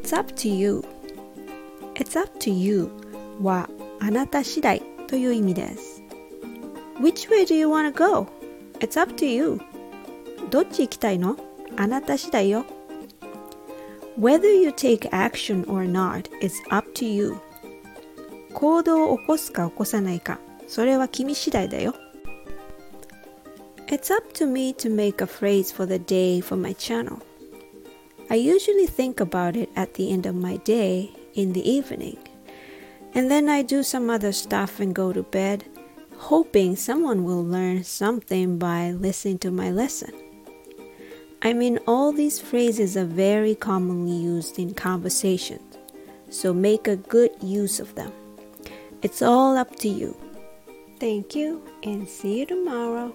It's up to you It's up to you はあなた次第という意味です Which way do you wanna go? It's up to you どっち行きたいのあなた次第よ Whether you take action or not is up to you 行動を起こすか起こさないかそれは君次第だよ It's up to me to make a phrase for the day for my channel. I usually think about it at the end of my day in the evening. And then I do some other stuff and go to bed, hoping someone will learn something by listening to my lesson. I mean, all these phrases are very commonly used in conversations, so make a good use of them. It's all up to you. Thank you and see you tomorrow.